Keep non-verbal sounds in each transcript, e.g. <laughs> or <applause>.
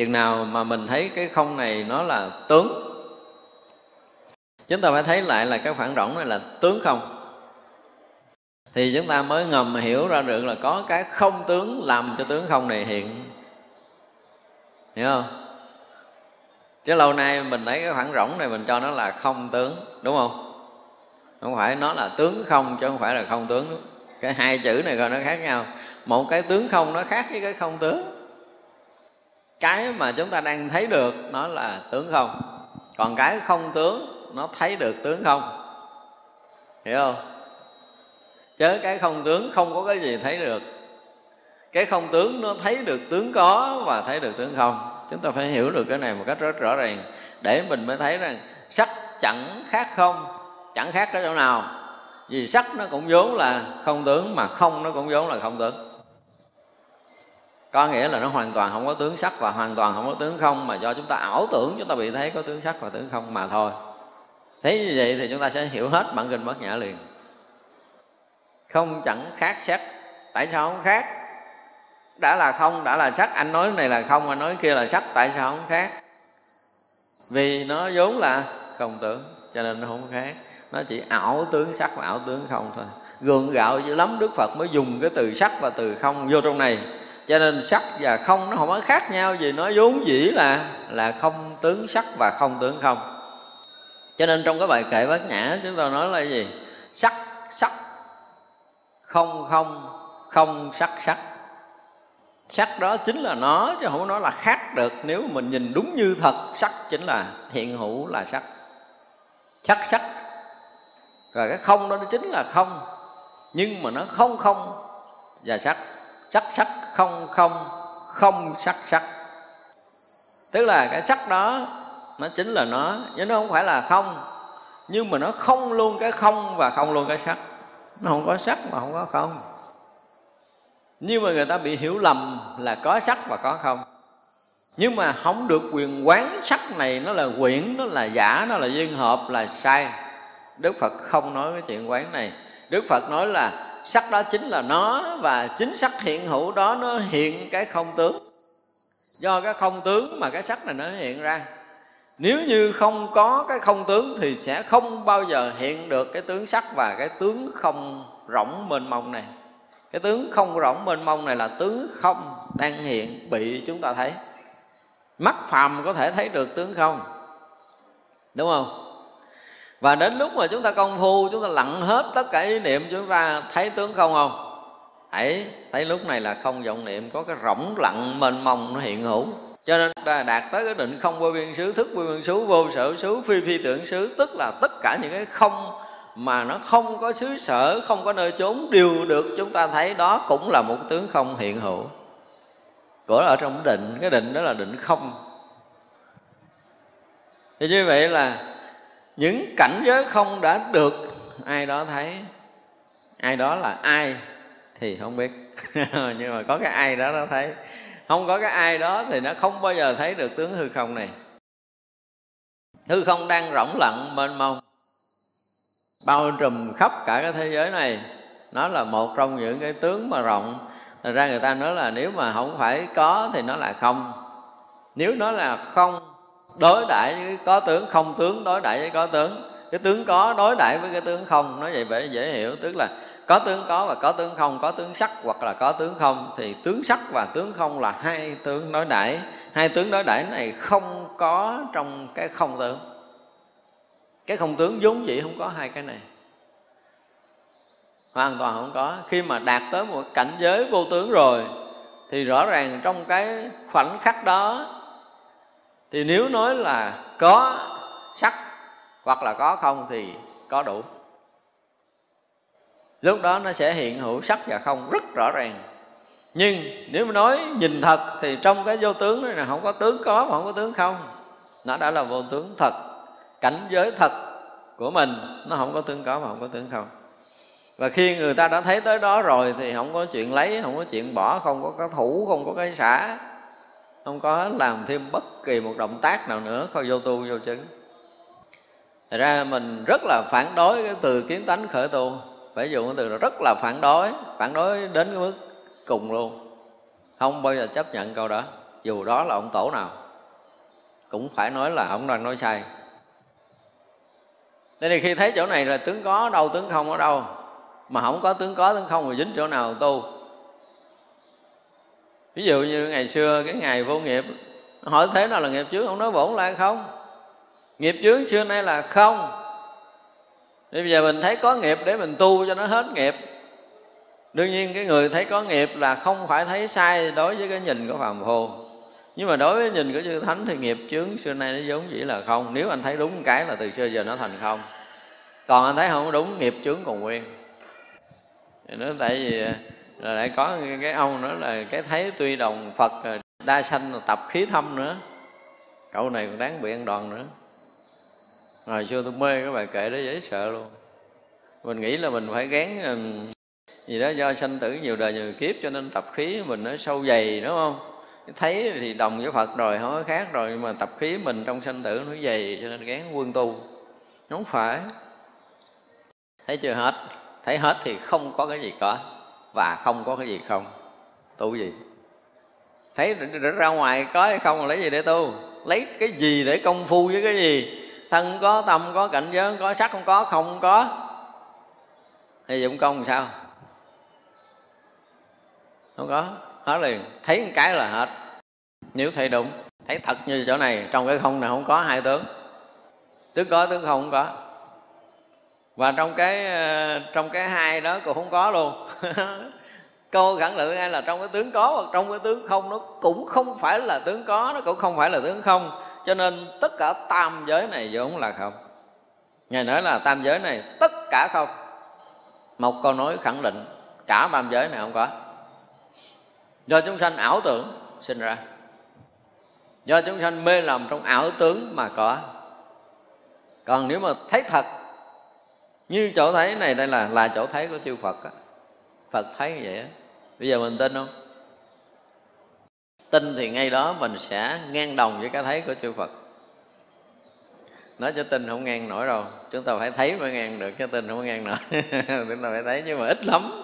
chừng nào mà mình thấy cái không này nó là tướng, chúng ta phải thấy lại là cái khoảng rỗng này là tướng không? Thì chúng ta mới ngầm hiểu ra được là có cái không tướng làm cho tướng không này hiện. Hiểu không? Chứ lâu nay mình thấy cái khoảng rỗng này mình cho nó là không tướng, đúng không? Không phải nó là tướng không chứ không phải là không tướng. Cái hai chữ này coi nó khác nhau. Một cái tướng không nó khác với cái không tướng cái mà chúng ta đang thấy được nó là tướng không. Còn cái không tướng, nó thấy được tướng không? Hiểu không? Chớ cái không tướng không có cái gì thấy được. Cái không tướng nó thấy được tướng có và thấy được tướng không? Chúng ta phải hiểu được cái này một cách rất rõ ràng. Để mình mới thấy rằng sắc chẳng khác không. Chẳng khác ở chỗ nào. Vì sắc nó cũng vốn là không tướng mà không nó cũng vốn là không tướng có nghĩa là nó hoàn toàn không có tướng sắc và hoàn toàn không có tướng không, mà do chúng ta ảo tưởng, chúng ta bị thấy có tướng sắc và tướng không mà thôi. Thế như vậy thì chúng ta sẽ hiểu hết bản kinh bất nhã liền. Không chẳng khác sắc tại sao không khác? Đã là không, đã là sắc. Anh nói này là không, anh nói kia là sắc. Tại sao không khác? Vì nó vốn là không tưởng, cho nên nó không khác. Nó chỉ ảo tướng sắc và ảo tướng không thôi. Gượng gạo dữ lắm, đức phật mới dùng cái từ sắc và từ không vô trong này cho nên sắc và không nó không có khác nhau gì nó vốn dĩ là là không tướng sắc và không tướng không. Cho nên trong cái bài kệ bát nhã, chúng ta nói là gì? Sắc sắc, không không không, sắc sắc. Sắc đó chính là nó, chứ không nói là khác được. Nếu mình nhìn đúng như thật, sắc chính là, hiện hữu là sắc. Sắc sắc. Và cái không đó nó chính là không. Nhưng mà nó không không và sắc sắc sắc, không không không sắc sắc. Tức là cái sắc đó, nó chính là nó, chứ nó không phải là không. Nhưng mà nó không luôn cái không và không luôn cái sắc. Nó không có sắc mà không có không. Nhưng mà người ta bị hiểu lầm là có sắc và có không. Nhưng mà không được quyền quán sắc này nó là quyển, nó là giả, nó là duyên hợp là sai. Đức phật không nói cái chuyện quán này. Đức phật nói là sắc đó chính là nó và chính sắc hiện hữu đó nó hiện cái không tướng. Do cái không tướng mà cái sắc này nó hiện ra. Nếu như không có cái không tướng thì sẽ không bao giờ hiện được cái tướng sắc và cái tướng không rỗng mênh mông này. Cái tướng không rỗng mênh mông này là tướng không đang hiện bị chúng ta thấy. Mắt phàm có thể thấy được tướng không? Đúng không? Và đến lúc mà chúng ta công phu, chúng ta lặng hết tất cả ý niệm, chúng ta thấy tướng không không? Hãy thấy lúc này là không vọng niệm, có cái rỗng lặng mênh mông nó hiện hữu. Cho nên ta đạt tới cái định không vô biên xứ, thức vô biên xứ, vô sở xứ, phi phi tưởng xứ, tức là tất cả những cái không mà nó không có xứ sở, không có nơi trốn đều được chúng ta thấy đó cũng là một tướng không hiện hữu. Của ở trong định, cái định đó là định không. Thì như vậy là những cảnh giới không đã được, ai đó thấy. Ai đó là ai thì không biết. <laughs> Nhưng mà có cái ai đó nó thấy. Không có cái ai đó thì nó không bao giờ thấy được tướng hư không này. Hư không đang rỗng lặng mênh mông. Bao trùm khắp cả cái thế giới này. Nó là một trong những cái tướng mà rộng. Thật ra người ta nói là nếu mà không phải có thì nó là không. Nếu nó là không đối đại với có tướng, không tướng, đối đại với có tướng. Cái tướng có, đối đại với cái tướng không, nói vậy phải dễ hiểu. Tức là có tướng có và có tướng không, có tướng sắc hoặc là có tướng không, thì tướng sắc và tướng không là hai tướng đối đãi hai tướng đối đãi này không có trong cái không tướng. Cái không tướng vốn dĩ không có hai cái này. Hoàn toàn không có. Khi mà đạt tới một cảnh giới vô tướng rồi, thì rõ ràng trong cái khoảnh khắc đó thì nếu nói là có sắc hoặc là có không thì có đủ. Lúc đó nó sẽ hiện hữu sắc và không rất rõ ràng. Nhưng nếu mà nói nhìn thật thì trong cái vô tướng này là không có tướng có mà không có tướng không, nó đã là vô tướng thật. Cảnh giới thật của mình, nó không có tướng có mà không có tướng không. Và khi người ta đã thấy tới đó rồi thì không có chuyện lấy, không có chuyện bỏ, không có cái thủ, không có cái xả không có làm thêm bất kỳ một động tác nào nữa không vô tu, vô chứng. Thật ra mình rất là phản đối cái từ kiến tánh khởi tu. Phải dùng cái từ là rất là phản đối phản đối đến cái mức cùng luôn. Không bao giờ chấp nhận câu đó, dù đó là ông tổ nào. Cũng phải nói là ông đang nói sai. Nên thì khi thấy chỗ này là tướng có đâu, tướng không ở đâu. Mà không có tướng có, tướng không mà dính chỗ nào tu. Ví dụ như ngày xưa, cái ngày vô nghiệp, Hỏi thế nào là nghiệp chướng, Ông nói bổn lai không. Nghiệp chướng xưa nay là không. Bây giờ mình thấy có nghiệp để mình tu cho nó hết nghiệp. Đương nhiên cái người thấy có nghiệp là không phải thấy sai đối với cái nhìn của phàm phu. Nhưng mà đối với nhìn của chư thánh thì nghiệp chướng xưa nay nó giống dĩ là không. Nếu anh thấy đúng cái là từ xưa giờ nó thành không. Còn anh thấy không đúng, nghiệp chướng còn nguyên. Thì nó tại vì là lại có cái ông nữa là cái thấy tuy đồng phật à, đa sanh tập khí thâm nữa. Cậu này còn đáng bị ăn đòn nữa. Hồi xưa tôi mê cái bài kệ đó dễ sợ luôn. Mình nghĩ là mình phải gán à, gì đó do sanh tử nhiều đời nhiều kiếp cho nên tập khí mình nó sâu dày, đúng không? Thấy thì đồng với phật rồi, không có khác rồi, nhưng mà tập khí mình trong sanh tử nó dày cho nên gán quân tu. Không phải. Thấy chưa hết? Thấy hết thì không có cái gì có và không có cái gì không? Tu gì? Thấy ra ngoài có hay không? Lấy gì để tu? Lấy cái gì để công phu với cái gì? Thân có, tâm có, cảnh giới có, sắc không có không có. Thì dụng công làm sao? Không có. Hết liền. Thấy một cái là hết. Nếu thấy đúng, thấy thật như chỗ này, trong cái không này không có hai tướng. Tướng có, tướng không không có và trong cái ờ, trong cái hai đó cũng không có luôn. <laughs> Câu khẳng định ngay là trong cái tướng có hoặc trong cái tướng không nó cũng không phải là tướng có, nó cũng không phải là tướng không. Cho nên tất cả tam giới này vốn là không. Ngài nói là tam giới này tất cả không. Một câu nói khẳng định cả tam giới này không có. Do chúng sanh ảo tưởng sinh ra. Do chúng sanh mê lầm trong ảo tướng mà có. Còn nếu mà thấy thật như chỗ thấy này đây là là chỗ thấy của chư Phật á. Phật thấy như vậy á. Bây giờ mình tin không? Tin thì ngay đó mình sẽ ngang đồng với cái thấy của chư Phật. Nói cho tin không ngang nổi đâu. Chúng ta phải thấy mới ngang được cái tin không ngang nổi. <laughs> Chúng ta phải thấy, nhưng mà ít lắm.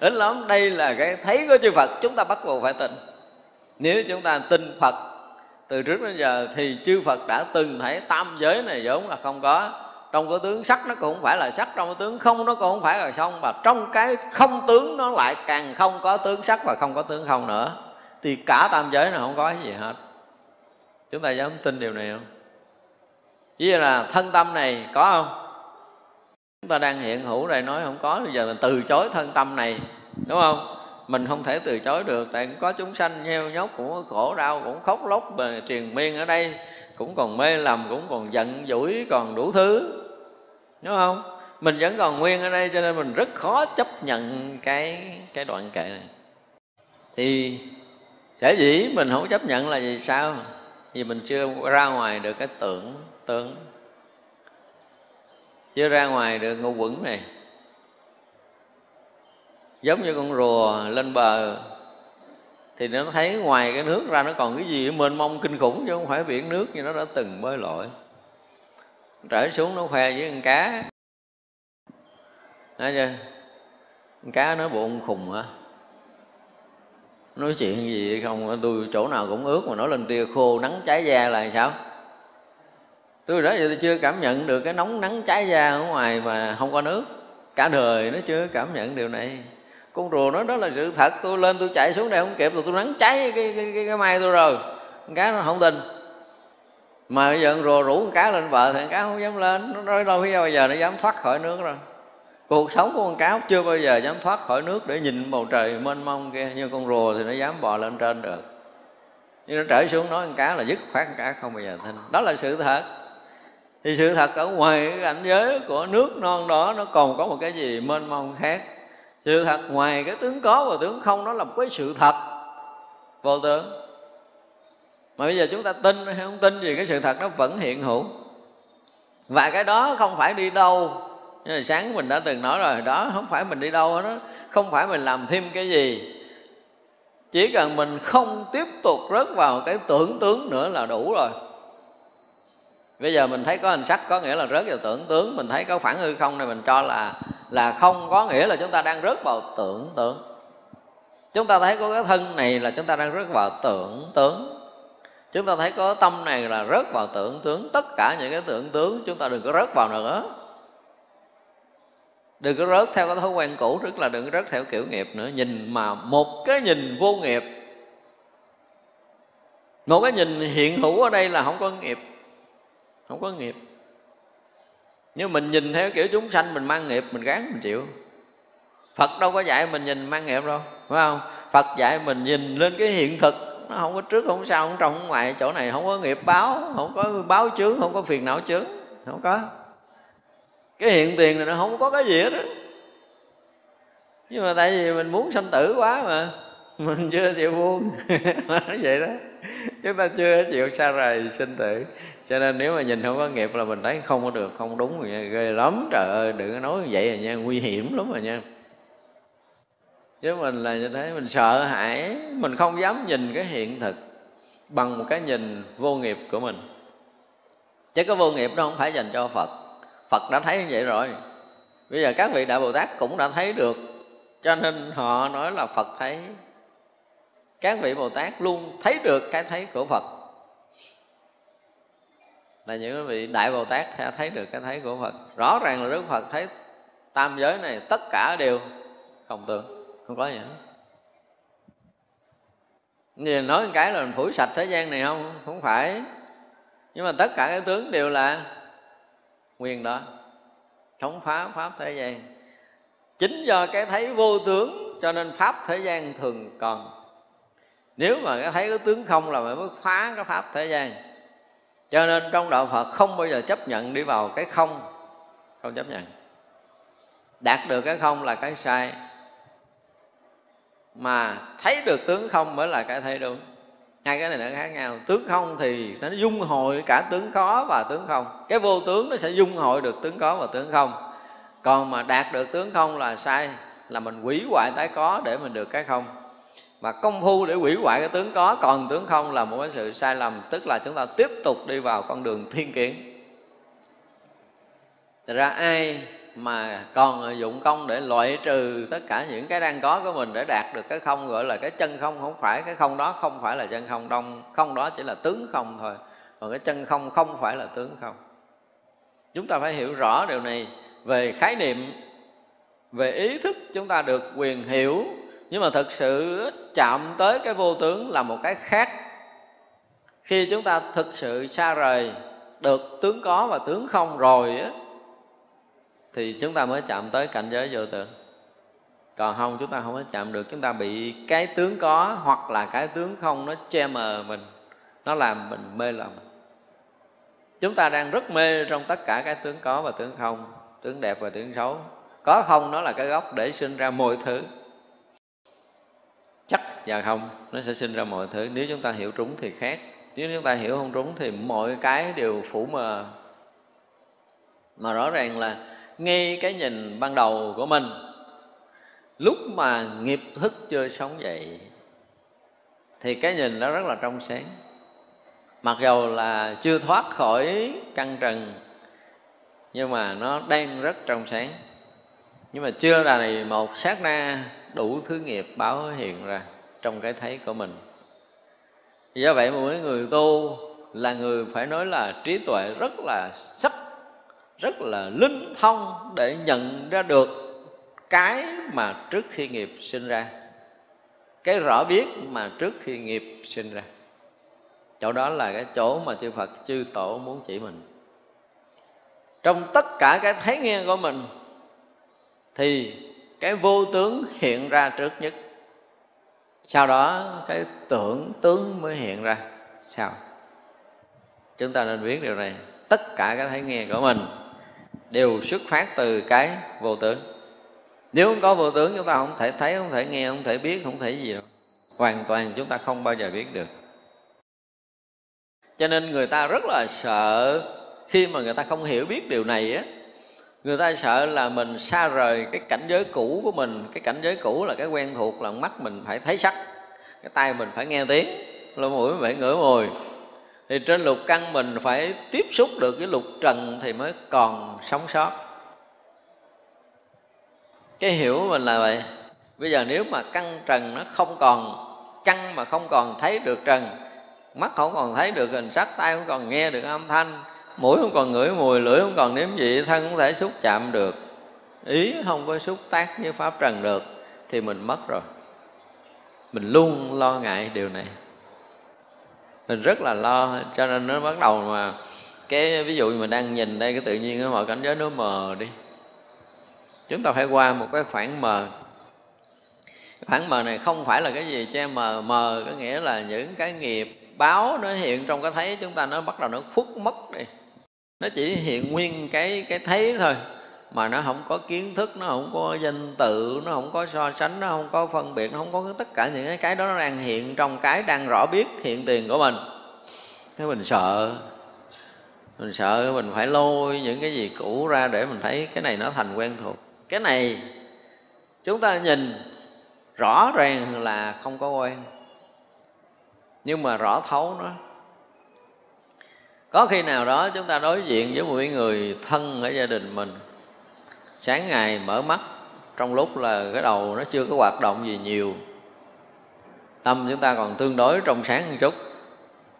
Ít lắm, đây là cái thấy của chư Phật, chúng ta bắt buộc phải tin. Nếu chúng ta tin Phật, từ trước đến giờ thì chư Phật đã từng thấy tam giới này vốn là không có trong cái tướng sắc nó cũng không phải là sắc trong cái tướng không nó cũng không phải là không và trong cái không tướng nó lại càng không có tướng sắc và không có tướng không nữa. Thì cả tam giới này không có cái gì hết. Chúng ta dám tin điều này không? Ví dụ là thân tâm này có không? Chúng ta đang hiện hữu đây nói không có, bây giờ mình từ chối thân tâm này, đúng không? Mình không thể từ chối được, tại có chúng sanh nheo nhóc cũng có khổ đau, cũng khóc lóc bề triền miên ở đây cũng còn mê lầm, cũng còn giận dỗi, còn đủ thứ. Đúng không? Mình vẫn còn nguyên ở đây, cho nên mình rất khó chấp nhận cái cái đoạn kệ này. Thì sẽ dĩ mình không chấp nhận là vì sao? Vì mình chưa ra ngoài được cái tưởng tướng. Chưa ra ngoài được ngũ quẩn này. Giống như con rùa lên bờ thì nó thấy ngoài cái nước ra nó còn cái gì mênh mông kinh khủng chứ không phải biển nước như nó đã từng bơi lội. Trở xuống nó khoe với con cá. Nói chưa con cá nó bụng khùng hả? Nói chuyện gì không? Tôi chỗ nào cũng ướt mà nói lên tia khô, nắng cháy da là sao? Tôi đó giờ tôi chưa cảm nhận được cái nóng nắng cháy da ở ngoài mà không có nước. Cả đời nó chưa cảm nhận điều này con rùa nó đó là sự thật. Tôi lên tôi chạy xuống đây không kịp rồi tôi nắng cháy cái cái cái, cái mai tôi rồi. Con cá nó không tin. Mà bây giờ con rùa rủ con cá lên bờ thì con cá không dám lên. Nó nói đâu biết bao giờ nó dám thoát khỏi nước rồi. Cuộc sống của con cá chưa bao giờ dám thoát khỏi nước để nhìn bầu trời mênh mông kia. Như con rùa thì nó dám bò lên trên được. Nhưng nó trở xuống nói con cá là dứt khoát con cá không bao giờ tin. Đó là sự thật. Thì sự thật ở ngoài cái cảnh giới của nước non đó nó còn có một cái gì mênh mông khác sự thật ngoài cái tướng có và tướng không, nó là một cái sự thật. Vô tướng. Mà bây giờ chúng ta tin hay không tin gì, cái sự thật nó vẫn hiện hữu. Và cái đó không phải đi đâu. Như là sáng mình đã từng nói rồi, đó không phải mình đi đâu đó không phải mình làm thêm cái gì. Chỉ cần mình không tiếp tục rớt vào cái tưởng tướng nữa là đủ rồi. Bây giờ mình thấy có hình sắc có nghĩa là rớt vào tưởng tướng, mình thấy có phản hư không này mình cho là là không có nghĩa là chúng ta đang rớt vào tưởng tượng. Chúng ta thấy có cái thân này là chúng ta đang rớt vào tưởng tướng chúng ta thấy có tâm này là rớt vào tưởng tướng tất cả những cái tưởng tướng chúng ta đừng có rớt vào nữa. Đừng có rớt theo cái thói quen cũ, tức là đừng có rớt theo kiểu nghiệp nữa. Nhìn mà một cái nhìn vô nghiệp. Một cái nhìn hiện hữu ở đây là không có nghiệp. Không có nghiệp nhưng mình nhìn theo kiểu chúng sanh, mình mang nghiệp, mình gán, mình chịu. Phật đâu có dạy mình nhìn mang nghiệp đâu, phải không? Phật dạy mình nhìn lên cái hiện thực, nó không có trước, không sau, không trong, không ngoài, chỗ này không có nghiệp báo, không có báo chướng, không có phiền não chướng, không có. Cái hiện tiền này nó không có cái gì hết đó nhưng mà tại vì mình muốn sanh tử quá mà, <laughs> mình chưa chịu buông. <laughs> Nói vậy đó. Chúng ta chưa chịu xa rời sinh tử cho nên nếu mà nhìn không có nghiệp là mình thấy không có được, không đúng rồi nha ghê lắm. Trời ơi, đừng có nói như vậy rồi nha, nguy hiểm lắm rồi nha. Chứ mình là như thế, mình sợ hãi, mình không dám nhìn cái hiện thực bằng một cái nhìn vô nghiệp của mình. Chứ cái vô nghiệp đó không phải dành cho phật. Phật đã thấy như vậy rồi. Bây giờ các vị đại bồ tát cũng đã thấy được. Cho nên họ nói là phật thấy. Các vị bồ tát luôn thấy được cái thấy của phật là những vị đại bồ tát sẽ thấy được cái thấy của phật. Rõ ràng là đức phật thấy tam giới này, tất cả đều không tưởng không có gì hết. Nói một cái là mình phủi sạch thế gian này không? Không phải. Nhưng mà tất cả cái tướng đều là nguyên đó. Chống phá pháp thế gian. Chính do cái thấy vô tướng, cho nên pháp thế gian thường còn. Nếu mà cái thấy cái tướng không là mới phá cái pháp thế gian cho nên trong đạo phật không bao giờ chấp nhận đi vào cái không. Không chấp nhận. Đạt được cái không là cái sai. Mà thấy được tướng không mới là cái thấy đúng. Hai cái này nó khác nhau. Tướng không thì nó dung hội cả tướng có và tướng không. Cái vô tướng nó sẽ dung hội được tướng có và tướng không. Còn mà đạt được tướng không là sai, là mình quỷ hoại tái có để mình được cái không mà công phu để hủy hoại cái tướng có, còn tướng không là một cái sự sai lầm. Tức là chúng ta tiếp tục đi vào con đường thiên kiến Thật ra ai mà còn dụng công để loại trừ tất cả những cái đang có của mình để đạt được cái không, gọi là cái chân không không phải. Cái không đó không phải là chân không đông, không đó chỉ là tướng không thôi. Còn cái chân không không phải là tướng không. Chúng ta phải hiểu rõ điều này. Về khái niệm, về ý thức chúng ta được quyền hiểu nhưng mà thực sự chạm tới cái vô tướng là một cái khác. Khi chúng ta thực sự xa rời được tướng có và tướng không rồi á, thì chúng ta mới chạm tới cảnh giới vô tưởng còn không, chúng ta không có chạm được. Chúng ta bị cái tướng có hoặc là cái tướng không nó che mờ mình. Nó làm mình mê lầm chúng ta đang rất mê trong tất cả cái tướng có và tướng không, tướng đẹp và tướng xấu. Có không nó là cái gốc để sinh ra mọi thứ chắc và không, nó sẽ sinh ra mọi thứ. Nếu chúng ta hiểu trúng thì khác. Nếu chúng ta hiểu không trúng thì mọi cái đều phủ mờ. Mà rõ ràng là ngay cái nhìn ban đầu của mình, lúc mà nghiệp thức chưa sống dậy, thì cái nhìn nó rất là trong sáng. Mặc dầu là chưa thoát khỏi căn trần, nhưng mà nó đang rất trong sáng nhưng mà chưa là này, một sát na đủ thứ nghiệp báo hiện ra trong cái thấy của mình. Do vậy mỗi người tu là người phải nói là trí tuệ rất là sắc, rất là linh thông để nhận ra được cái mà trước khi nghiệp sinh ra, cái rõ biết mà trước khi nghiệp sinh ra. Chỗ đó là cái chỗ mà chư Phật, chư tổ muốn chỉ mình. Trong tất cả cái thấy nghe của mình thì cái vô tướng hiện ra trước nhất. Sau đó cái tưởng tướng mới hiện ra sao chúng ta nên biết điều này. Tất cả cái thấy nghe của mình đều xuất phát từ cái vô tướng. Nếu không có vô tướng, chúng ta không thể thấy, không thể nghe, không thể biết, không thể gì đâu. Hoàn toàn chúng ta không bao giờ biết được. Cho nên người ta rất là sợ khi mà người ta không hiểu biết điều này á người ta sợ là mình xa rời cái cảnh giới cũ của mình. Cái cảnh giới cũ là cái quen thuộc, là mắt mình phải thấy sắc, cái tay mình phải nghe tiếng lỗ mũi mình phải ngửi mùi. Thì trên lục căn mình phải tiếp xúc được cái lục trần thì mới còn sống sót. Cái hiểu của mình là vậy. Bây giờ nếu mà căn trần nó không còn căn mà không còn thấy được trần, mắt không còn thấy được hình sắc tay không còn nghe được âm thanh mũi không còn ngửi, mùi lưỡi không còn nếm vị, thân không thể xúc chạm được. Ý không có xúc tác với pháp trần được thì mình mất rồi. Mình luôn lo ngại điều này. Mình rất là lo, cho nên nó bắt đầu mà cái, ví dụ mình đang nhìn đây, cái tự nhiên mọi cảnh giới nó mờ đi. Chúng ta phải qua một cái khoảng mờ. Khoảng mờ này không phải là cái gì che mờ mờ có nghĩa là những cái nghiệp báo nó hiện trong cái thấy chúng ta, nó bắt đầu nó khuất mất đi nó chỉ hiện nguyên cái cái thấy thôi, mà nó không có kiến thức, nó không có danh tự, nó không có so sánh, nó không có phân biệt, nó không có tất cả những cái cái đó nó đang hiện trong cái đang rõ biết hiện tiền của mình. Cái mình sợ mình sợ mình phải lôi những cái gì cũ ra để mình thấy cái này nó thành quen thuộc. Cái này chúng ta nhìn rõ ràng là không có quen, nhưng mà rõ thấu nó có khi nào đó chúng ta đối diện với một người thân ở gia đình mình. Sáng ngày mở mắt, trong lúc là cái đầu nó chưa có hoạt động gì nhiều. Tâm chúng ta còn tương đối trong sáng một chút.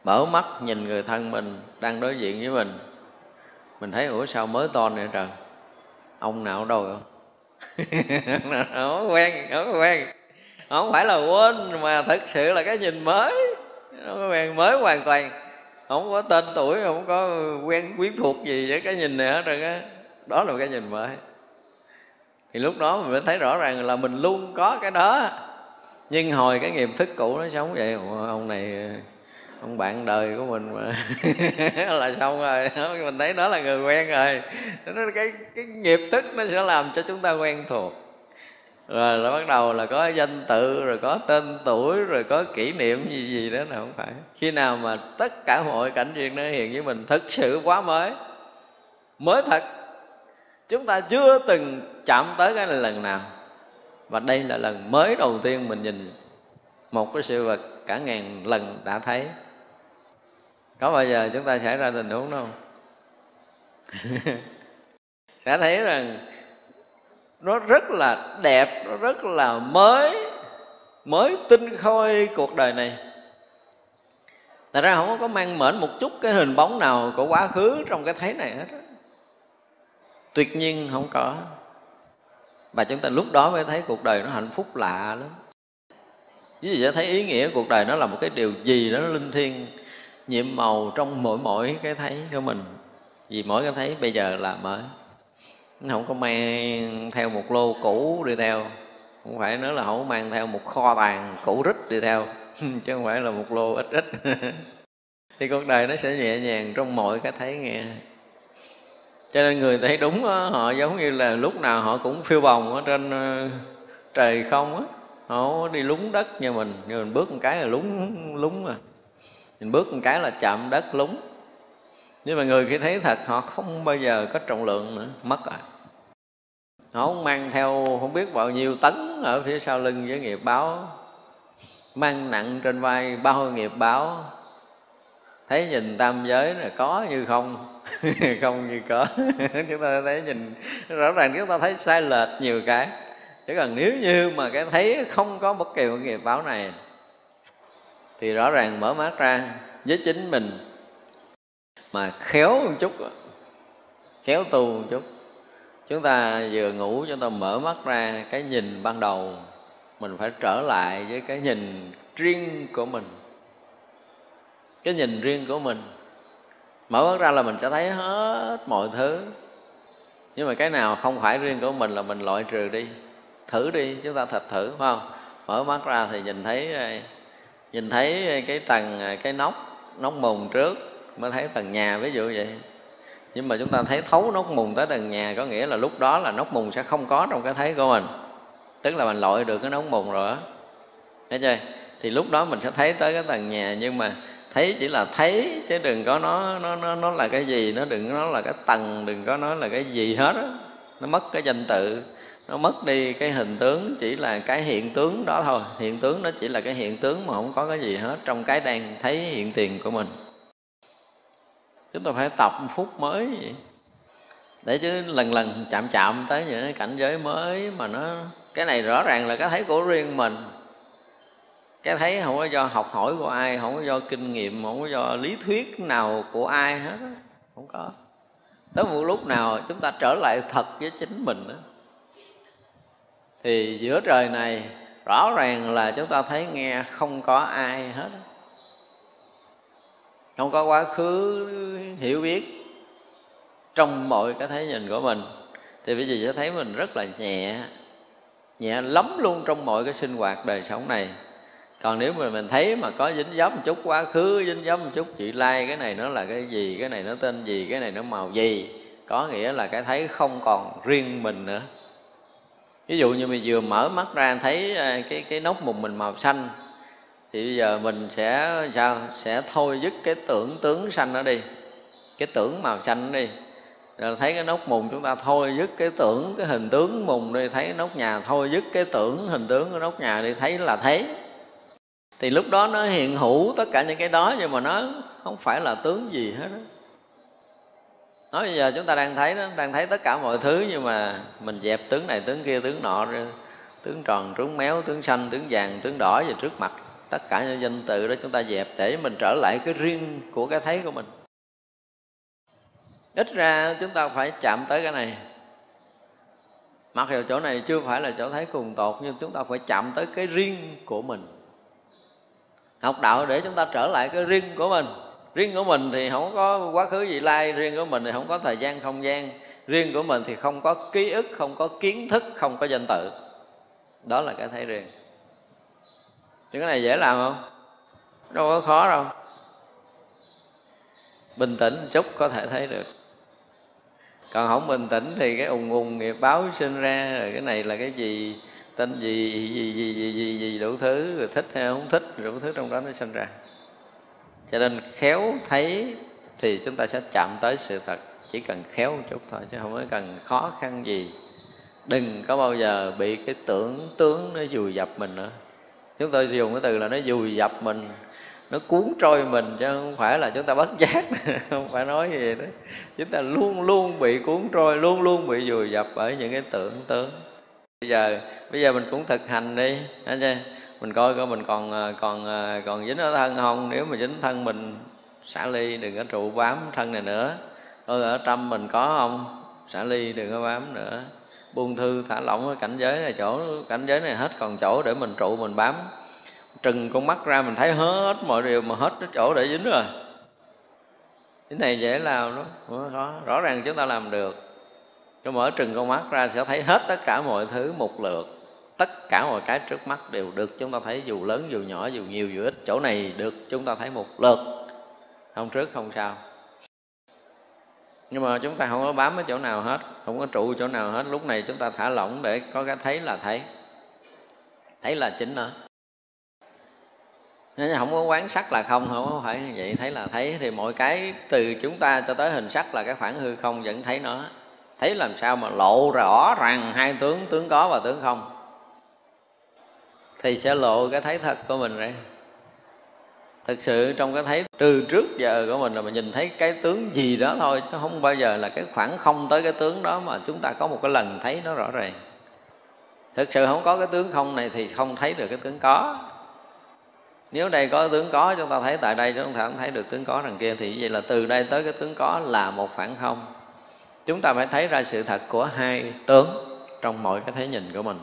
Mở mắt nhìn người thân mình đang đối diện với mình. Mình thấy, ủa, sao mới to này trời? Ông nào đâu <laughs> không không quen không quen. Không phải là quên mà thật sự là cái nhìn mới. Nó quen, mới hoàn toàn không có tên tuổi, không có quen quyến thuộc gì với cái nhìn này hết rồi á. Đó là một cái nhìn mới. Thì lúc đó mình mới thấy rõ ràng là mình luôn có cái đó. Nhưng hồi cái nghiệp thức cũ nó sống vậy ông này, ông bạn đời của mình mà <laughs> là xong rồi. Mình thấy đó là người quen rồi. Nó cái cái nghiệp thức nó sẽ làm cho chúng ta quen thuộc rồi là bắt đầu là có danh tự, rồi có tên tuổi, rồi có kỷ niệm gì gì đó là không phải. Khi nào mà tất cả mọi cảnh duyên nó hiện với mình thực sự quá mới mới thật, chúng ta chưa từng chạm tới cái này lần nào. Và đây là lần mới đầu tiên mình nhìn một cái sự vật cả ngàn lần đã thấy. Có bao giờ chúng ta xảy ra tình huống đâu <laughs> sẽ thấy rằng nó rất là đẹp, nó rất là mới mới tinh khôi cuộc đời này. Thật ra không có mang mệnh một chút cái hình bóng nào của quá khứ trong cái thấy này hết Tuyệt nhiên không có. Và chúng ta lúc đó mới thấy cuộc đời nó hạnh phúc lạ lắm. Ví dụ thấy ý nghĩa cuộc đời nó là một cái điều gì đó linh thiêng, Nhiệm màu trong mỗi mỗi cái thấy của mình. Vì mỗi cái thấy bây giờ là mới nó không có mang theo một lô cũ đi theo. Không phải nói là không mang theo một kho tàng cũ rít đi theo <laughs> chứ không phải là một lô ít ít. <laughs> Thì cuộc đời nó sẽ nhẹ nhàng trong mọi cái thấy nghe. Cho nên người thấy đúng đó, họ giống như là lúc nào họ cũng phiêu bồng ở trên ờ, trời không á. Họ đi lúng đất như mình như mình bước một cái là lúng lúng à. Mình bước một cái là chạm đất lúng nhưng mà người khi thấy thật, họ không bao giờ có trọng lượng nữa, mất rồi. Họ không mang theo, không biết bao nhiêu tấn ở phía sau lưng với nghiệp báo. Mang nặng trên vai bao nghiệp báo. Thấy nhìn tam giới là có như không? <laughs> Không như có. <laughs> Chúng ta thấy nhìn, rõ ràng chúng ta thấy sai lệch nhiều cái. Chứ còn nếu như mà cái thấy không có bất kỳ một nghiệp báo này, thì rõ ràng mở mắt ra với chính mình mà khéo một chút khéo tu một chút. Chúng ta vừa ngủ, chúng ta mở mắt ra, cái nhìn ban đầu, mình phải trở lại với cái nhìn riêng của mình. Cái nhìn riêng của mình. Mở mắt ra là mình sẽ thấy hết mọi thứ. Nhưng mà cái nào không phải riêng của mình là mình loại trừ đi. Thử đi, chúng ta thật thử, phải không? Mở mắt ra thì nhìn thấy ờ, nhìn thấy cái tầng ờ, cái nóc nóc mùng trước mới thấy tầng nhà, ví dụ vậy. Nhưng mà chúng ta thấy thấu nóc mùng tới tầng nhà, có nghĩa là lúc đó là nóc mùng sẽ không có trong cái thấy của mình. Tức là mình loại được cái nóc mùng rồi đó thấy chưa? Thì lúc đó mình sẽ thấy tới cái tầng nhà, nhưng mà thấy chỉ là thấy, chứ đừng có nó nó nó nó là cái gì, nó đừng nó là cái tầng, đừng có nói là cái gì hết đó. nó mất cái danh tự, nó mất đi cái hình tướng, chỉ là cái hiện tướng đó thôi. Hiện tướng nó chỉ là cái hiện tướng mà không có cái gì hết, trong cái đang thấy hiện tiền của mình chúng ta phải tập một phút mới vậy. Để chứ lần lần chạm chạm tới những cái cảnh giới mới mà nó cái này rõ ràng là cái thấy của riêng mình. Cái thấy không có do học hỏi của ai không có do kinh nghiệm không có do lý thuyết nào của ai hết không có. Tới một lúc nào chúng ta trở lại thật với chính mình đó, thì giữa trời này rõ ràng là chúng ta thấy nghe không có ai hết không có quá khứ hiểu biết trong mọi cái thấy nhìn của mình. Thì bây giờ sẽ thấy mình rất là nhẹ nhẹ lắm luôn trong mọi cái sinh hoạt đời sống này. Còn nếu mà mình thấy mà có dính dấp một chút quá khứ, dính dấp một chút chị lai, cái này nó là cái gì, cái này nó tên gì, cái này nó màu gì, có nghĩa là cái thấy không còn riêng mình nữa. Ví dụ như mình vừa mở mắt ra thấy à, cái cái nóc mùng mình màu xanh thì bây giờ mình sẽ, sao? Sẽ thôi dứt cái tưởng tướng xanh đó đi. Cái tưởng màu xanh đi. Rồi thấy cái nóc mùng chúng ta thôi dứt cái tưởng, cái hình tướng mùng đi, thấy nóc nhà thôi dứt cái tưởng, hình tướng của nóc nhà đi, thấy là thấy thì lúc đó nó hiện hữu tất cả những cái đó, nhưng mà nó không phải là tướng gì hết đó. nói bây giờ chúng ta đang thấy đó, đang thấy tất cả mọi thứ, nhưng mà mình dẹp tướng này, tướng kia, tướng nọ, tướng tròn, tướng méo, tướng xanh, tướng vàng, tướng đỏ về trước mặt tất cả những danh từ đó chúng ta dẹp để mình trở lại cái riêng của cái thấy của mình. Ít ra chúng ta phải chạm tới cái này. Mặc dù chỗ này chưa phải là chỗ thấy cùng tột, nhưng chúng ta phải chạm tới cái riêng của mình. Học đạo để chúng ta trở lại cái riêng của mình. Riêng của mình thì không có quá khứ gì lai, riêng của mình thì không có thời gian, không gian. Riêng của mình thì không có ký ức, không có kiến thức, không có danh tự đó là cái thấy riêng chứ cái này dễ làm không? Đâu có khó đâu. Bình tĩnh một chút có thể thấy được. Còn không bình tĩnh thì cái ùng ùng nghiệp báo sinh ra rồi cái này là cái gì tên gì gì gì gì gì, gì đủ thứ rồi thích hay không thích đủ thứ trong đó nó sinh ra. Cho nên khéo thấy thì chúng ta sẽ chạm tới sự thật. Chỉ cần khéo một chút thôi chứ không có cần khó khăn gì. Đừng có bao giờ bị cái tưởng tướng nó dùi dập mình nữa chúng tôi dùng cái từ là nó dùi dập mình, nó cuốn trôi mình, chứ không phải là chúng ta bất giác. <laughs> Không phải nói gì đó chúng ta luôn luôn bị cuốn trôi, luôn luôn bị dùi dập bởi những cái tưởng tướng. Bây giờ bây giờ mình cũng thực hành đi. Anh chưa mình coi coi mình còn à, còn à, còn dính ở thân không? Nếu mà dính thân mình, xả ly đừng có trụ bám thân này nữa. Coi ở tâm mình có không? Xả ly đừng có bám nữa buông thư, thả lỏng ở cảnh giới này chỗ, cảnh giới này hết còn chỗ để mình trụ, mình bám. Trừng con mắt ra mình thấy hết mọi điều mà hết cái chỗ để dính rồi. Cái này dễ làm đó không khó. Rõ ràng chúng ta làm được. Cái mở trừng con mắt ra sẽ thấy hết tất cả mọi thứ một lượt. Tất cả mọi cái trước mắt đều được chúng ta thấy, dù lớn, dù nhỏ, dù nhiều, dù ít. Chỗ này được chúng ta thấy một lượt. Không trước, không sau nhưng mà chúng ta không có bám ở chỗ nào hết, không có trụ chỗ nào hết. Lúc này chúng ta thả lỏng để có cái thấy là thấy. Thấy là chính nữa nên không có quán sắc là không không có phải như vậy. Thấy là thấy. Thì mọi cái từ chúng ta cho tới hình sắc là cái khoảng hư không vẫn thấy nó. Thấy làm sao mà lộ rõ rằng hai tướng tướng có và tướng không? Thì sẽ lộ cái thấy thật của mình ra thực sự trong cái thấy từ trước giờ của mình là mình nhìn thấy cái tướng gì đó thôi, chứ không bao giờ là cái khoảng không tới cái tướng đó mà chúng ta có một cái lần thấy nó rõ ràng. Thực sự không có cái tướng không này thì không thấy được cái tướng có. Nếu đây có tướng có, chúng ta thấy tại đây chúng ta không thấy được tướng có đằng kia. Thì vậy là từ đây tới cái tướng có là một khoảng không. Chúng ta phải thấy ra sự thật của hai tướng trong mọi cái thấy nhìn của mình.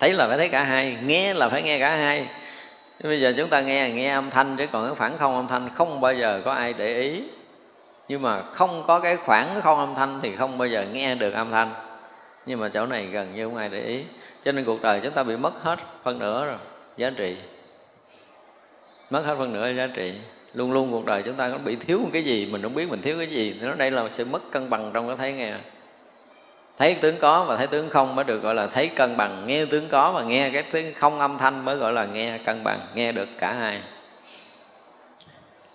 Thấy là phải thấy cả hai, nghe là phải nghe cả hai bây giờ chúng ta nghe nghe âm thanh chứ, còn cái khoảng không âm thanh không bao giờ có ai để ý. Nhưng mà không có cái khoảng không âm thanh thì không bao giờ nghe được âm thanh. Nhưng mà chỗ này gần như không ai để ý. Cho nên cuộc đời chúng ta bị mất hết phân nửa rồi, giá trị. Mất hết phân nửa giá trị. Luôn luôn cuộc đời chúng ta có bị thiếu một cái gì, mình không biết mình thiếu cái gì. Nó đây là sự mất cân bằng trong cái thấy nghe thấy tướng có và thấy tướng không mới được gọi là thấy cân bằng. Nghe tướng có và nghe cái tiếng không âm thanh mới gọi là nghe cân bằng, nghe được cả hai.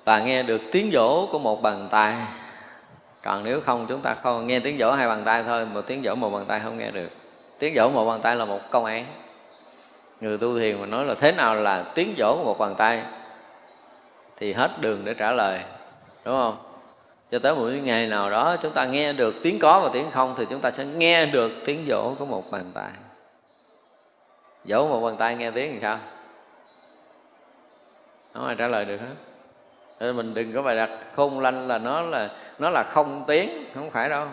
Và nghe được tiếng vỗ của một bàn tay. Còn nếu không, chúng ta không nghe tiếng vỗ hai bàn tay thôi một tiếng vỗ một bàn tay không nghe được. Tiếng vỗ một bàn tay là một công án. Người tu thiền mà nói là thế nào là tiếng vỗ của một bàn tay, thì hết đường để trả lời. Đúng không? Cho tới một ngày nào đó chúng ta nghe được tiếng có và tiếng không thì chúng ta sẽ nghe được tiếng vỗ của một bàn tay. Vỗ một bàn tay nghe tiếng thì sao? Không ai trả lời được hết. Nên mình đừng có bài đặt khôn lanh là nó là nó là không tiếng, không phải đâu.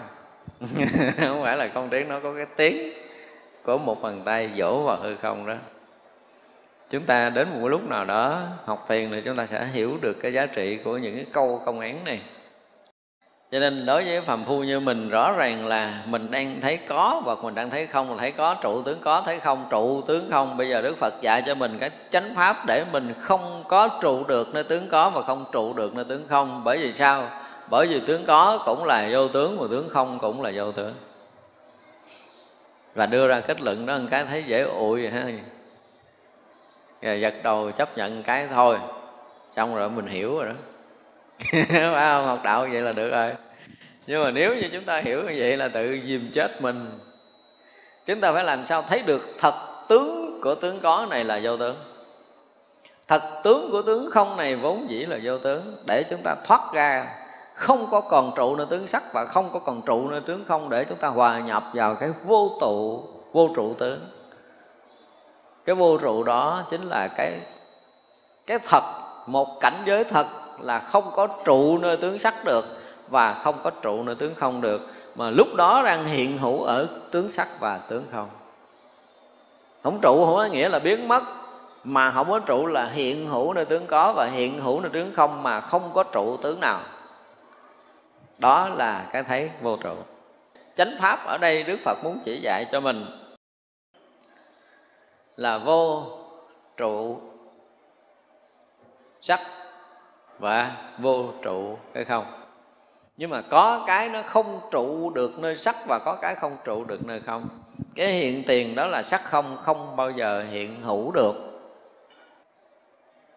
<laughs> Không phải là không tiếng, nó có cái tiếng của một bàn tay vỗ vào hư không đó. Chúng ta đến một lúc nào đó học thiền thì chúng ta sẽ hiểu được cái giá trị của những cái câu công án này cho nên đối với phàm phu như mình rõ ràng là mình đang thấy có và mình đang thấy không, mình thấy có, trụ tướng có, thấy không, trụ tướng không. Bây giờ đức phật dạy cho mình cái chánh pháp để mình không có trụ được nơi tướng có mà không trụ được nơi tướng không. Bởi vì sao? Bởi vì tướng có cũng là vô tướng mà tướng không cũng là vô tướng. Và đưa ra kết luận đó, một cái thấy dễ ụi vậy ha. Rồi giật đầu chấp nhận cái thôi. Xong rồi mình hiểu rồi đó. <laughs> phải không? Học đạo vậy là được rồi. Nhưng mà nếu như chúng ta hiểu như vậy là tự dìm chết mình. Chúng ta phải làm sao thấy được thật tướng của tướng có này là vô tướng. Thật tướng của tướng không này vốn dĩ là vô tướng. Để chúng ta thoát ra, không có còn trụ nơi tướng sắc và không có còn trụ nơi tướng không, để chúng ta hòa nhập vào cái vô tụ, vô trụ tướng. Cái vô trụ đó chính là cái cái thật, một cảnh giới thật là không có trụ nơi tướng sắc được và không có trụ nơi tướng không được, mà lúc đó đang hiện hữu ở tướng sắc và tướng không. Không trụ không có nghĩa là biến mất, mà không có trụ là hiện hữu nơi tướng có và hiện hữu nơi tướng không, mà không có trụ tướng nào. Đó là cái thấy vô trụ. Chánh pháp ở đây đức phật muốn chỉ dạy cho mình là vô trụ sắc và vô trụ hay không. Nhưng mà có cái nó không trụ được nơi sắc và có cái không trụ được nơi không. Cái hiện tiền đó là sắc không không bao giờ hiện hữu được.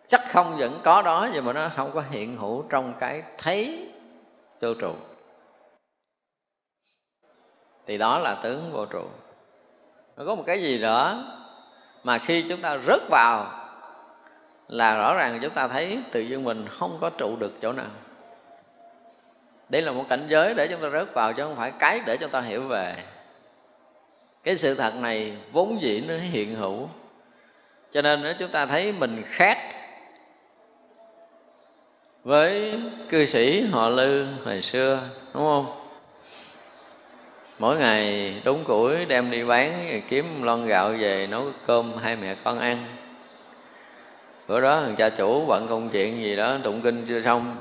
Sắc không vẫn có đó nhưng mà nó không có hiện hữu trong cái thấy vô trụ. Thì đó là tướng vô trụ. Nó có một cái gì đó mà khi chúng ta rớt vào là rõ ràng chúng ta thấy tự dưng mình không có trụ được chỗ nào. Đây là một cảnh giới để chúng ta rớt vào chứ không phải cái để chúng ta hiểu về. Cái sự thật này vốn dĩ nó hiện hữu. Cho nên nếu chúng ta thấy mình khác với cư sĩ họ lư hồi xưa, đúng không? Mỗi ngày đúng củi đem đi bán, kiếm lon gạo về nấu cơm hai mẹ con ăn bữa đó thằng cha chủ bận công chuyện gì đó, tụng kinh chưa xong,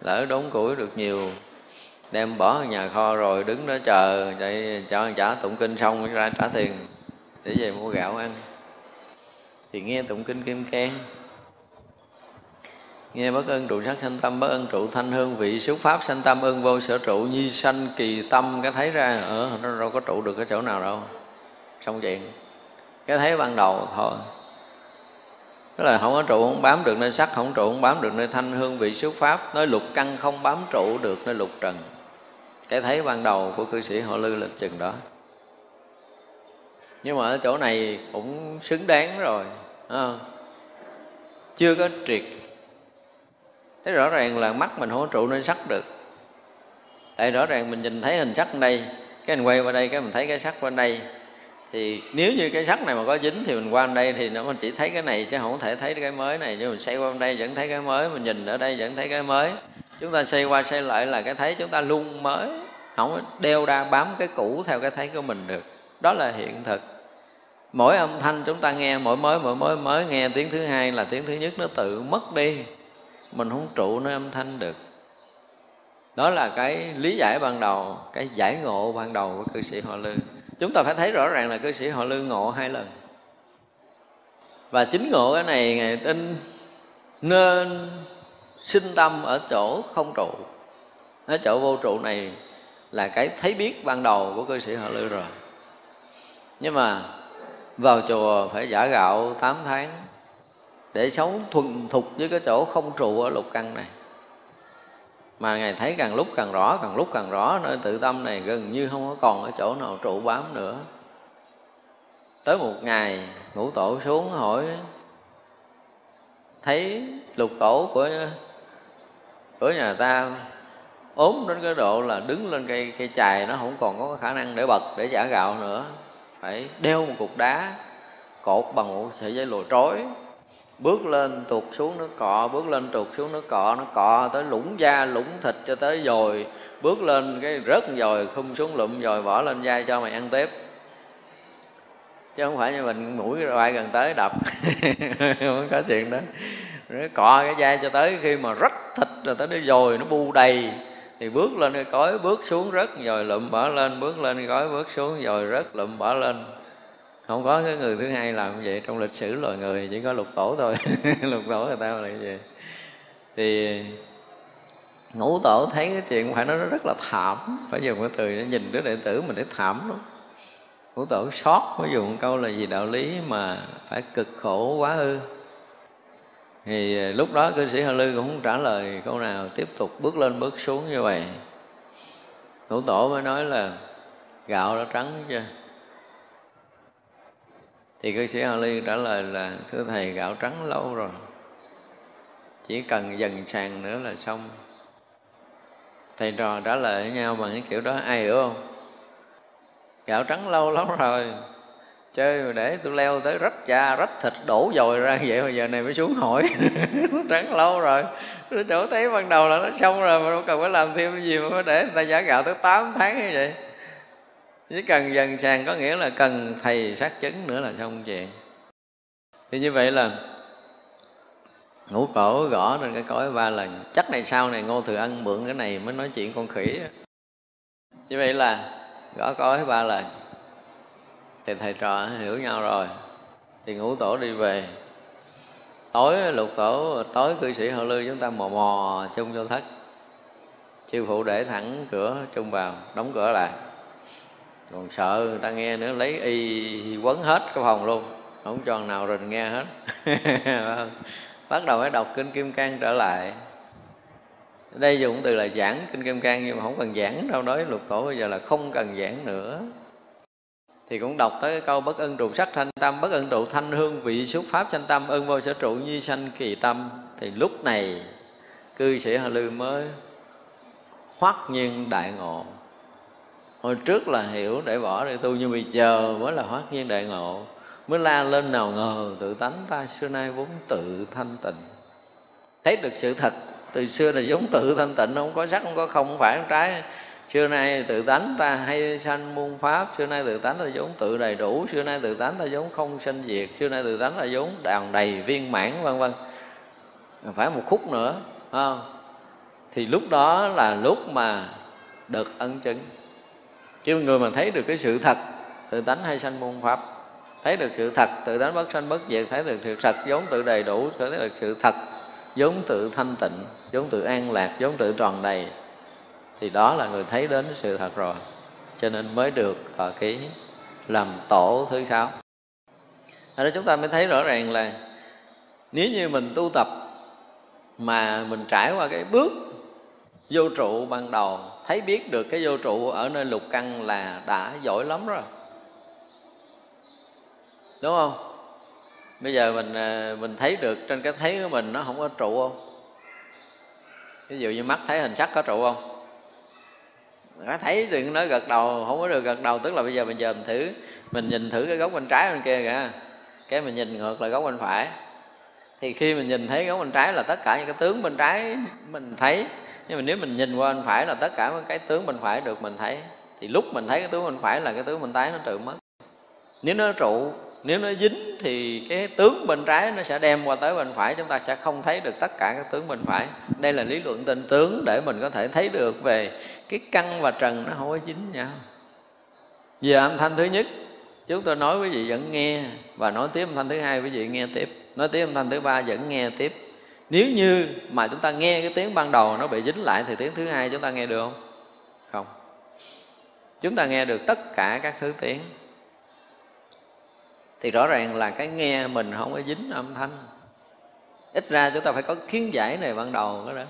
lỡ đốn củi được nhiều, đem bỏ ở nhà kho rồi đứng đó chờ chạy cho trả tụng kinh xong mới ra trả tiền để về mua gạo ăn. Thì nghe tụng kinh kim khen nghe bất ân trụ sắc sanh tâm, bất ân trụ thanh hương, vị xúc pháp sanh tâm, ân vô sở trụ, nhi sanh kỳ tâm, cái thấy ra ở nó đâu có trụ được cái chỗ nào đâu. Xong chuyện, cái thấy ban đầu thôi tức là không có trụ không bám được nơi sắc không trụ không bám được nơi thanh hương vị xúc pháp. Nơi lục căn không bám trụ được nơi lục trần. Cái thấy ban đầu của cư sĩ họ lư là chừng đó. Nhưng mà ở chỗ này cũng xứng đáng rồi à, chưa có triệt. Thế rõ ràng là mắt mình không trụ nơi sắc được. Tại rõ ràng mình nhìn thấy hình sắc ở đây cái mình quay qua đây cái mình thấy cái sắc bên đây thì nếu như cái sắc này mà có dính thì mình qua bên đây thì nó mình chỉ thấy cái này chứ không thể thấy cái mới này. Nhưng mình xây qua bên đây vẫn thấy cái mới, mình nhìn ở đây vẫn thấy cái mới. Chúng ta xây qua xây lại là cái thấy chúng ta luôn mới, không đeo ra bám cái cũ theo cái thấy của mình được. Đó là hiện thực. Mỗi âm thanh chúng ta nghe, mỗi mới mỗi mới mới nghe tiếng thứ hai là tiếng thứ nhất, nó tự mất đi. Mình không trụ nơi âm thanh được. Đó là cái lý giải ban đầu, cái giải ngộ ban đầu của cư sĩ họ lư chúng ta phải thấy rõ ràng là cư sĩ họ lư ngộ hai lần. Và chính ngộ cái này, ngài tin nên sinh tâm ở chỗ không trụ. Ở chỗ vô trụ này là cái thấy biết ban đầu của cư sĩ họ lư rồi. Nhưng mà vào chùa phải giả gạo 8 tháng để sống thuần thục với cái chỗ không trụ ở lục căn này mà ngài thấy càng lúc càng rõ, càng lúc càng rõ, nơi tự tâm này gần như không có còn ở chỗ nào trụ bám nữa. Tới một ngày, ngũ tổ xuống hỏi, thấy lục tổ của của nhà ta ốm đến cái độ là đứng lên cây cây chài nó không còn có khả năng để bật, để trả gạo nữa, phải đeo một cục đá cột bằng một sợi dây lùa trói bước lên tuột xuống nước cọ, bước lên tuột xuống nước cọ, nó cọ tới lũng da lũng thịt cho tới dồi. Bước lên cái rớt dồi khum xuống lụm dồi, bỏ lên vai cho mày ăn tiếp. Chứ không phải như mình mũi bay gần tới đập. <laughs> Không có chuyện đó. Nó cọ cái da cho tới khi mà rất thịt rồi tới nó dồi, nó bu đầy. Thì bước lên cái cối, bước xuống rớt rồi lụm, bỏ lên, bước lên cái cối, bước xuống rồi rớt lụm, bỏ lên không có cái người thứ hai làm vậy, trong lịch sử loài người chỉ có lục tổ thôi. <laughs> Lục tổ người ta là vậy thì ngũ tổ thấy cái chuyện phải nói nó rất là thảm. Phải dùng cái từ để nhìn đứa đệ tử mình thấy thảm lắm. Ngũ tổ sót, phải dùng câu là gì đạo lý mà phải cực khổ quá ư thì lúc đó cư sĩ Hà Lư cũng không trả lời câu nào, tiếp tục bước lên bước xuống như vậy. Ngũ tổ mới nói là gạo đã trắng chưa? Thì cư sĩ Ali Ly trả lời là, thưa thầy, gạo trắng lâu rồi. Chỉ cần dần sàn nữa là xong. Thầy trò trả lời với nhau bằng cái kiểu đó, ai hiểu không? Gạo trắng lâu lắm rồi. Chơi mà để tôi leo tới rách da, rách thịt đổ dồi ra vậy mà giờ này mới xuống hỏi <laughs> trắng lâu rồi. Chỗ thấy ban đầu là nó xong rồi mà đâu cần phải làm thêm cái gì mà phải để người ta giả gạo tới 8 tháng như vậy chỉ cần dần sàng có nghĩa là cần thầy xác chứng nữa là xong chuyện. Thì như vậy là ngũ cổ gõ lên cái cõi ba lần. Chắc này sau này ngô thừa ân mượn cái này mới nói chuyện con khỉ như vậy là gõ cõi ba lần. Thì thầy trò hiểu nhau rồi. Thì ngũ tổ đi về. Tối lục tổ, tối cư sĩ hậu lư chúng ta mò mò chung cho thất. Chư phụ để thẳng cửa chung vào, đóng cửa lại còn sợ người ta nghe nữa, lấy y quấn hết cái phòng luôn. Không cho nào rình nghe hết. <laughs> Bắt đầu mới đọc kinh kim cang trở lại. Đây dùng từ là giảng kinh kim cang nhưng mà không cần giảng, đâu nói lục tổ bây giờ là không cần giảng nữa. Thì cũng đọc tới cái câu bất ân trụ sắc thanh tâm. Bất ân trụ thanh hương vị xúc pháp sanh tâm. Ân vô sở trụ nhi sanh kỳ tâm. Thì lúc này, cư sĩ hà lư mới hoắc nhiên đại ngộ hồi trước là hiểu để bỏ để tu nhưng bây giờ mới là hoát nhiên đại ngộ. Mới la lên nào ngờ tự tánh ta xưa nay vốn tự thanh tịnh. Thấy được sự thật từ xưa là giống tự thanh tịnh không có sắc không có không, phải không trái. Xưa nay tự tánh ta hay sanh muôn pháp xưa nay tự tánh là giống tự đầy đủ xưa nay tự tánh là giống không sanh diệt xưa nay tự tánh là giống đàn đầy viên mãn vân vân. Phải một khúc nữa không? thì lúc đó là lúc mà được ân chứng chứ người mà thấy được cái sự thật, tự tánh hay sanh môn pháp, thấy được sự thật, tự tánh bất sanh bất diệt, thấy được sự thật, giống tự đầy đủ, thấy được sự thật, giống tự thanh tịnh, giống tự an lạc, giống tự tròn đầy, thì đó là người thấy đến sự thật rồi. Cho nên mới được thọ ký làm tổ thứ sáu. Ở đó chúng ta mới thấy rõ ràng là nếu như mình tu tập mà mình trải qua cái bước vô trụ ban đầu thấy biết được cái vô trụ ở nơi lục căn là đã giỏi lắm rồi. Đúng không? Bây giờ mình à, mình thấy được trên cái thấy của mình nó không có trụ không? Ví dụ như mắt thấy hình sắc có trụ không? Nó thấy thì nó gật đầu, không có được gật đầu. Tức là bây giờ mình giờ mình thử, mình nhìn thử cái góc bên trái bên kia kìa. Cái mình nhìn ngược lại góc bên phải. Thì khi mình nhìn thấy góc bên trái là tất cả những cái tướng bên trái mình thấy nhưng mà nếu mình nhìn qua bên phải là tất cả cái tướng bên phải được mình thấy, thì lúc mình thấy cái tướng bên phải là cái tướng bên trái nó tự mất. Nếu nó trụ, nếu nó dính thì cái tướng bên trái nó sẽ đem qua tới bên phải, chúng ta sẽ không thấy được tất cả các tướng bên phải. Đây là lý luận tinh tướng để mình có thể thấy được về cái căn và trần nó không có dính nhau. Về âm thanh thứ nhất, chúng tôi nói quý vị vẫn nghe, và nói tiếp âm thanh thứ hai quý vị nghe tiếp. Nói tiếp âm thanh thứ ba vẫn nghe tiếp nếu như mà chúng ta nghe cái tiếng ban đầu nó bị dính lại thì tiếng thứ hai chúng ta nghe được không? Không. Chúng ta nghe được tất cả các thứ tiếng. Thì rõ ràng là cái nghe mình không có dính âm thanh. Ít ra chúng ta phải có kiến giải này ban đầu đó, đó.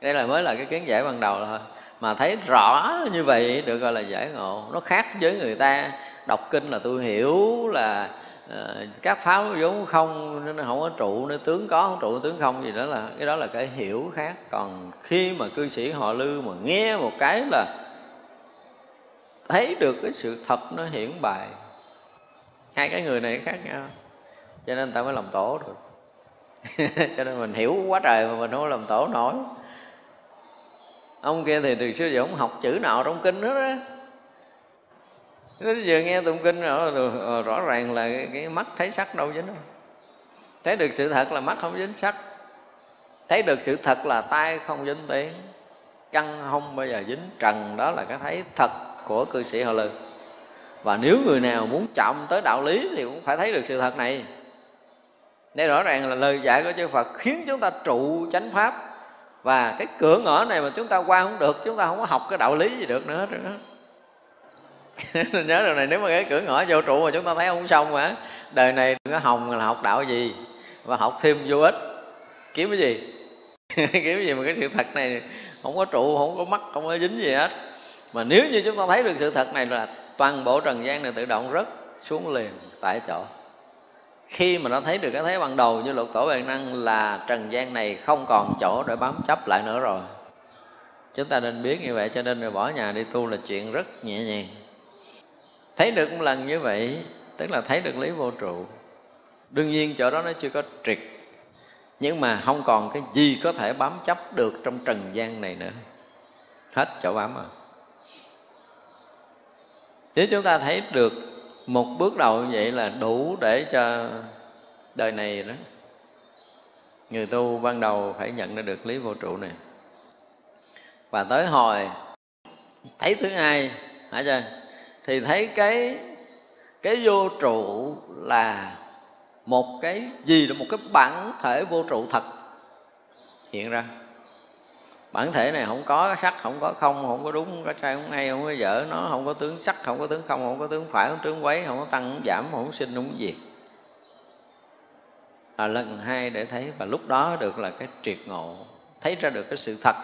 đây là mới là cái kiến giải ban đầu thôi. Mà thấy rõ như vậy được gọi là giải ngộ. Nó khác với người ta. Đọc kinh là tôi hiểu là à, các pháp vốn không nên không có trụ nên tướng có không trụ tướng không gì đó là cái đó là cái hiểu khác. Còn khi mà cư sĩ họ lư mà nghe một cái là thấy được cái sự thật nó hiển bài. Hai cái người này khác nhau cho nên ta mới làm tổ được. <laughs> Cho nên mình hiểu quá trời mà mình không làm tổ nổi. Ông kia thì từ xưa giờ không học chữ nào trong kinh nữa đó nó vừa nghe tụng kinh rồi ờ, ờ, rõ ràng là cái, cái mắt thấy sắc đâu dính đâu. Thấy được sự thật là mắt không dính sắc. Thấy được sự thật là tay không dính tiếng. Căn không bao giờ dính. Trần đó là cái thấy thật của cư sĩ họ lực và nếu người nào muốn chậm tới đạo lý thì cũng phải thấy được sự thật này. Đây rõ ràng là lời dạy của chư Phật khiến chúng ta trụ chánh pháp. Và cái cửa ngõ này mà chúng ta qua không được chúng ta không có học cái đạo lý gì được nữa nữa. <laughs> nhớ điều này, nếu mà cái cửa ngõ vô trụ mà chúng ta thấy không xong mà đời này đừng có hồng là học đạo gì và học thêm vô ích. Kiếm cái gì? <laughs> Kiếm cái gì mà cái sự thật này không có trụ, không có mắt, không có dính gì hết. Mà nếu như chúng ta thấy được sự thật này là toàn bộ trần gian này tự động rớt xuống liền tại chỗ. Khi mà nó thấy được cái thấy ban đầu như luật tổ bản năng là trần gian này không còn chỗ để bám chấp lại nữa rồi. Chúng ta nên biết như vậy cho nên rồi bỏ nhà đi tu là chuyện rất nhẹ nhàng thấy được một lần như vậy, tức là thấy được lý vô trụ. Đương nhiên chỗ đó nó chưa có triệt, nhưng mà không còn cái gì có thể bám chấp được trong trần gian này nữa. Hết chỗ bám rồi. Nếu chúng ta thấy được một bước đầu như vậy là đủ để cho đời này đó. Người tu ban đầu phải nhận ra được lý vô trụ này. Và tới hồi, thấy thứ hai, hả chưa thì thấy cái cái vô trụ là một cái gì là một cái bản thể vô trụ thật hiện ra bản thể này không có sắc không có không không có đúng không có sai không hay không có dở nó không có tướng sắc không có tướng không không có tướng phải không tướng quấy không có tăng không giảm không có sinh không có diệt là lần hai để thấy và lúc đó được là cái triệt ngộ thấy ra được cái sự thật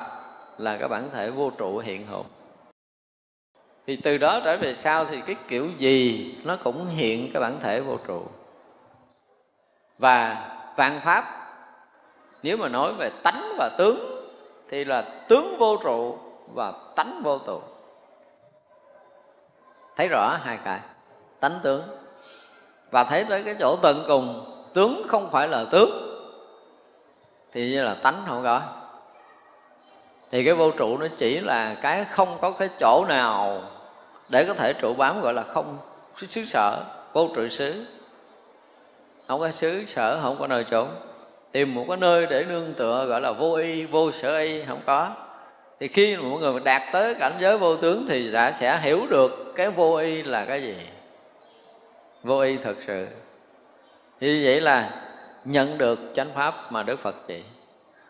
là cái bản thể vô trụ hiện hữu thì từ đó trở về sau thì cái kiểu gì nó cũng hiện cái bản thể vô trụ. Và vạn pháp, nếu mà nói về tánh và tướng, thì là tướng vô trụ và tánh vô trụ thấy rõ hai cái, tánh tướng. Và thấy tới cái chỗ tận cùng, tướng không phải là tướng, thì như là tánh không có. Thì cái vô trụ nó chỉ là cái không có cái chỗ nào để có thể trụ bám gọi là không xứ sở, vô trụ xứ. Không có xứ, sở, không có nơi trốn. Tìm một cái nơi để nương tựa gọi là vô y, vô sở y, không có. Thì khi mà mọi người đạt tới cảnh giới vô tướng thì đã sẽ hiểu được cái vô y là cái gì. Vô y thực sự. Như vậy là nhận được chánh pháp mà đức phật chỉ.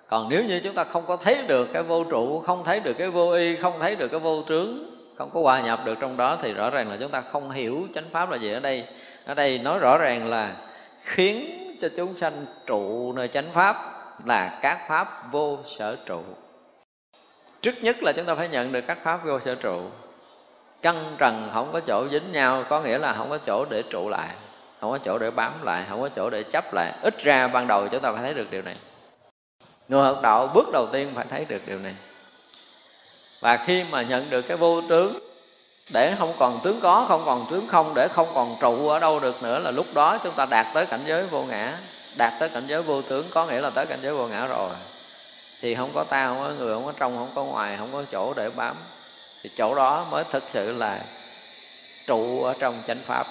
Còn nếu như chúng ta không có thấy được cái vô trụ, không thấy được cái vô y, không thấy được cái vô tướng không có hòa nhập được trong đó thì rõ ràng là chúng ta không hiểu chánh pháp là gì ở đây. Ở đây nói rõ ràng là khiến cho chúng sanh trụ nơi chánh pháp là các pháp vô sở trụ. Trước nhất là chúng ta phải nhận được các pháp vô sở trụ. Căn trần, không có chỗ dính nhau, có nghĩa là không có chỗ để trụ lại, không có chỗ để bám lại, không có chỗ để chấp lại. Ít ra ban đầu chúng ta phải thấy được điều này. Người học đạo bước đầu tiên phải thấy được điều này và khi mà nhận được cái vô tướng để không còn tướng có, không còn tướng không, để không còn trụ ở đâu được nữa là lúc đó chúng ta đạt tới cảnh giới vô ngã. Đạt tới cảnh giới vô tướng có nghĩa là tới cảnh giới vô ngã rồi. Thì không có ta không có người, không có trong, không có ngoài, không có chỗ để bám. Thì chỗ đó mới thực sự là trụ ở trong chánh pháp.